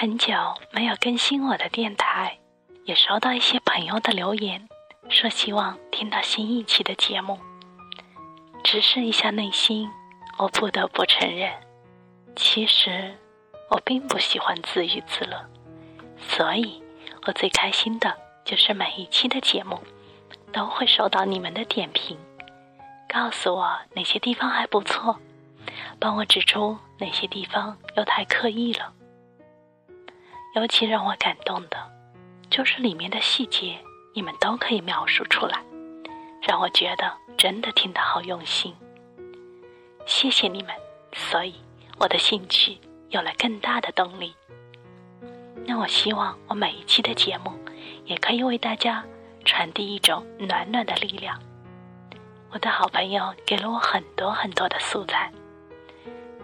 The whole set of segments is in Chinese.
很久没有更新我的电台，也收到一些朋友的留言，说希望听到新一期的节目。直视一下内心，我不得不承认，其实我并不喜欢自娱自乐，所以我最开心的就是每一期的节目都会收到你们的点评，告诉我哪些地方还不错，帮我指出哪些地方又太刻意了。尤其让我感动的，就是里面的细节，你们都可以描述出来，让我觉得真的听得好用心。谢谢你们，所以我的兴趣有了更大的动力。那我希望我每一期的节目，也可以为大家传递一种暖暖的力量。我的好朋友给了我很多很多的素材。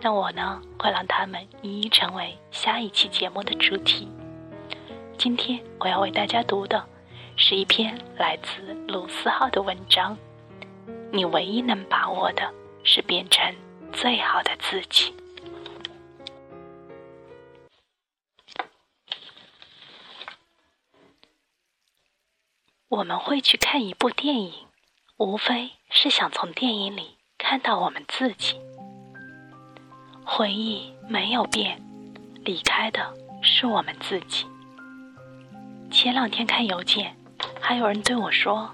那我呢，会让他们一一成为下一期节目的主题。今天我要为大家读的，是一篇来自卢思浩的文章。你唯一能把握的，是变成最好的自己。我们会去看一部电影，无非是想从电影里看到我们自己。回忆没有变，离开的是我们自己。前两天看邮件，还有人对我说，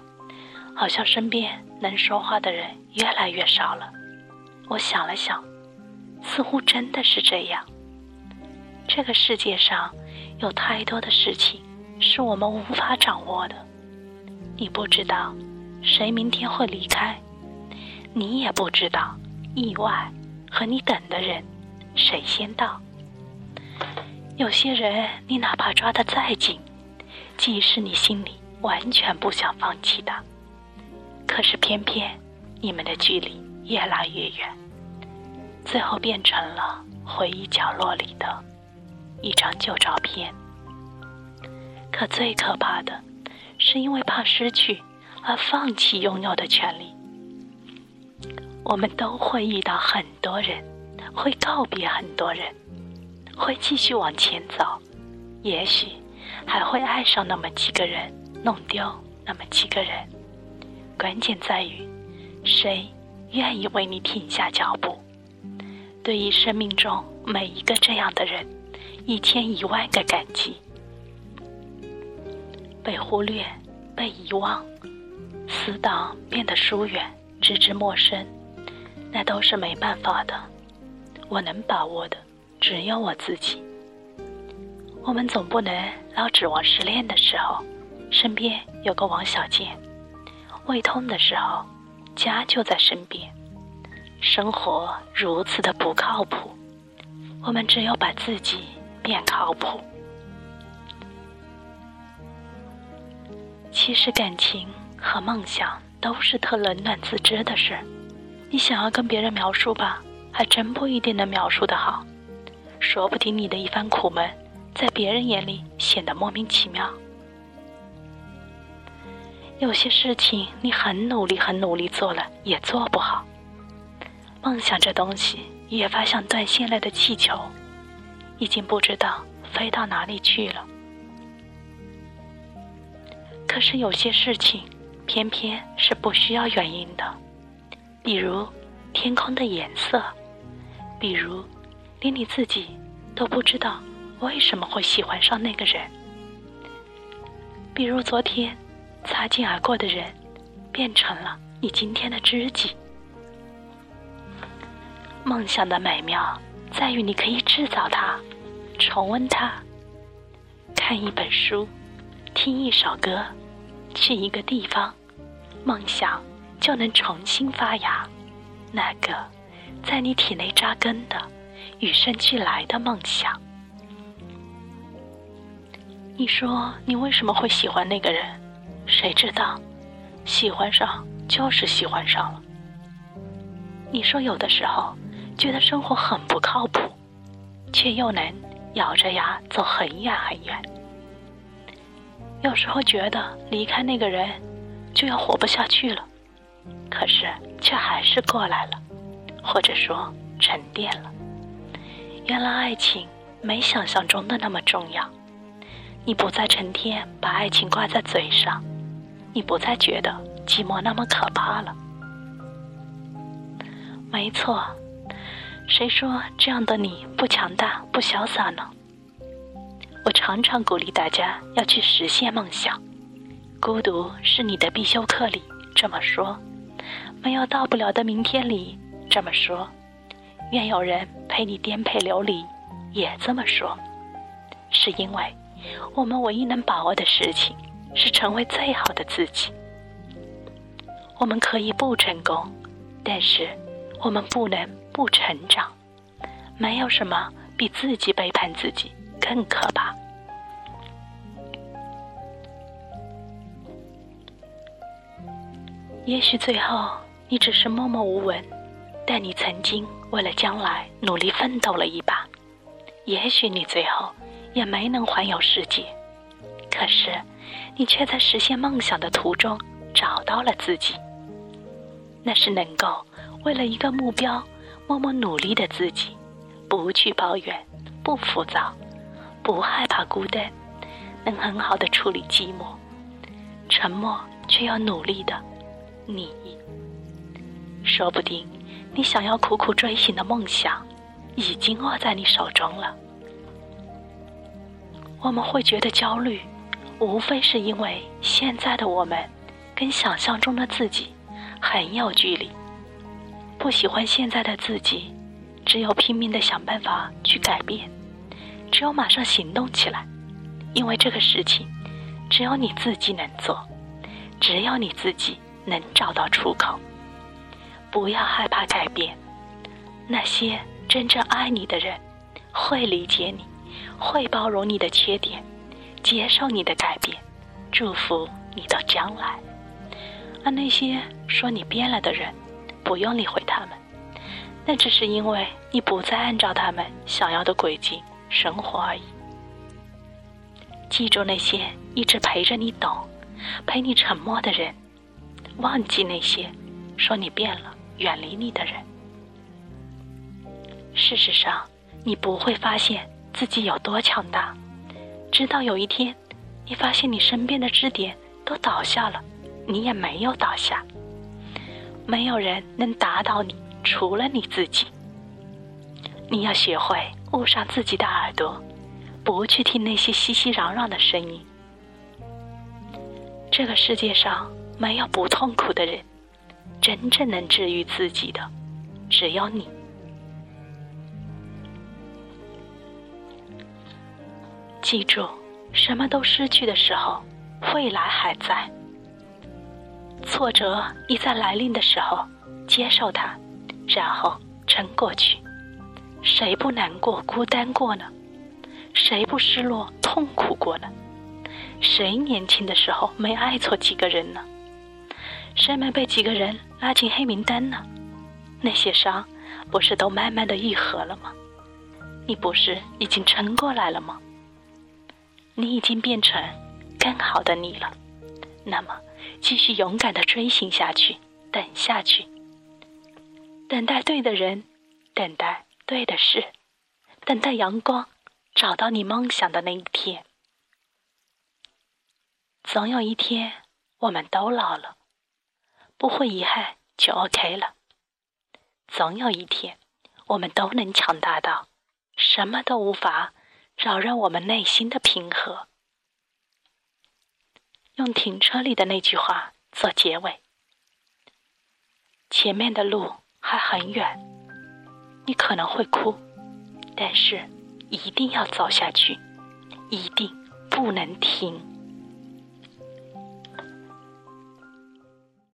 好像身边能说话的人越来越少了。我想了想，似乎真的是这样。这个世界上有太多的事情是我们无法掌握的。你不知道谁明天会离开，你也不知道意外。和你等的人，谁先到？有些人，你哪怕抓得再紧，即使你心里完全不想放弃的，可是偏偏你们的距离越来越远，最后变成了回忆角落里的一张旧照片。可最可怕的，是因为怕失去而放弃拥有的权利。我们都会遇到很多人，会告别很多人，会继续往前走，也许还会爱上那么几个人，弄丢那么几个人。关键在于，谁愿意为你停下脚步？对于生命中每一个这样的人，一千一万个感激。被忽略，被遗忘，死党变得疏远，直至陌生。那都是没办法的，我能把握的只有我自己。我们总不能老指望失恋的时候，身边有个王小贱；胃痛的时候，家就在身边。生活如此的不靠谱，我们只有把自己变靠谱。其实感情和梦想都是特冷暖自知的事。你想要跟别人描述吧，还真不一定能描述的好，说不定你的一番苦闷，在别人眼里显得莫名其妙。有些事情你很努力、很努力做了，也做不好。梦想这东西，越发像断线了的气球，已经不知道飞到哪里去了。可是有些事情，偏偏是不需要原因的。比如天空的颜色，比如连你自己都不知道为什么会喜欢上那个人，比如昨天擦肩而过的人变成了你今天的知己。梦想的美妙在于你可以制造它，重温它，看一本书，听一首歌，去一个地方，梦想。就能重新发芽，那个在你体内扎根的与生俱来的梦想。你说你为什么会喜欢那个人？谁知道，喜欢上就是喜欢上了。你说有的时候觉得生活很不靠谱，却又能咬着牙走很远很远。有时候觉得离开那个人就要活不下去了。可是，却还是过来了，或者说沉淀了。原来爱情没想象中的那么重要。你不再成天把爱情挂在嘴上，你不再觉得寂寞那么可怕了。没错，谁说这样的你不强大、不潇洒呢？我常常鼓励大家要去实现梦想。孤独是你的必修课里这么说，没有到不了的明天里这么说，愿有人陪你颠沛流离也这么说，是因为我们唯一能把握的事情是成为最好的自己。我们可以不成功，但是我们不能不成长。没有什么比自己背叛自己更可怕。也许最后你只是默默无闻，但你曾经为了将来努力奋斗了一把。也许你最后也没能环游世界，可是你却在实现梦想的途中找到了自己。那是能够为了一个目标默默努力的自己，不去抱怨，不浮躁，不害怕孤单，能很好的处理寂寞，沉默却又努力的。你，说不定你想要苦苦追寻的梦想，已经握在你手中了。我们会觉得焦虑，无非是因为现在的我们，跟想象中的自己很有距离。不喜欢现在的自己，只有拼命的想办法去改变，只有马上行动起来，因为这个事情，只有你自己能做，只有你自己。能找到出口，不要害怕改变。那些真正爱你的人，会理解你，会包容你的缺点，接受你的改变，祝福你的将来。而那些说你变了的人，不用理会他们，那只是因为你不再按照他们想要的轨迹生活而已。记住那些一直陪着你懂，陪你沉默的人。忘记那些说你变了、远离你的人。事实上，你不会发现自己有多强大，直到有一天，你发现你身边的支点都倒下了，你也没有倒下。没有人能打倒你，除了你自己。你要学会捂上自己的耳朵，不去听那些熙熙攘攘的声音。这个世界上。没有不痛苦的人，真正能治愈自己的，只有你。记住，什么都失去的时候，未来还在。挫折一在来临的时候，接受它，然后撑过去。谁不难过、孤单过呢？谁不失落、痛苦过呢？谁年轻的时候没爱错几个人呢？谁没被几个人拉进黑名单呢？那些伤，不是都慢慢的愈合了吗？你不是已经撑过来了吗？你已经变成更好的你了。那么，继续勇敢的追寻下去，等下去，等待对的人，等待对的事，等待阳光，找到你梦想的那一天。总有一天，我们都老了。不会遗憾就 OK 了。总有一天，我们都能强大到什么都无法扰乱我们内心的平和。用停车里的那句话做结尾：前面的路还很远，你可能会哭，但是一定要走下去，一定不能停。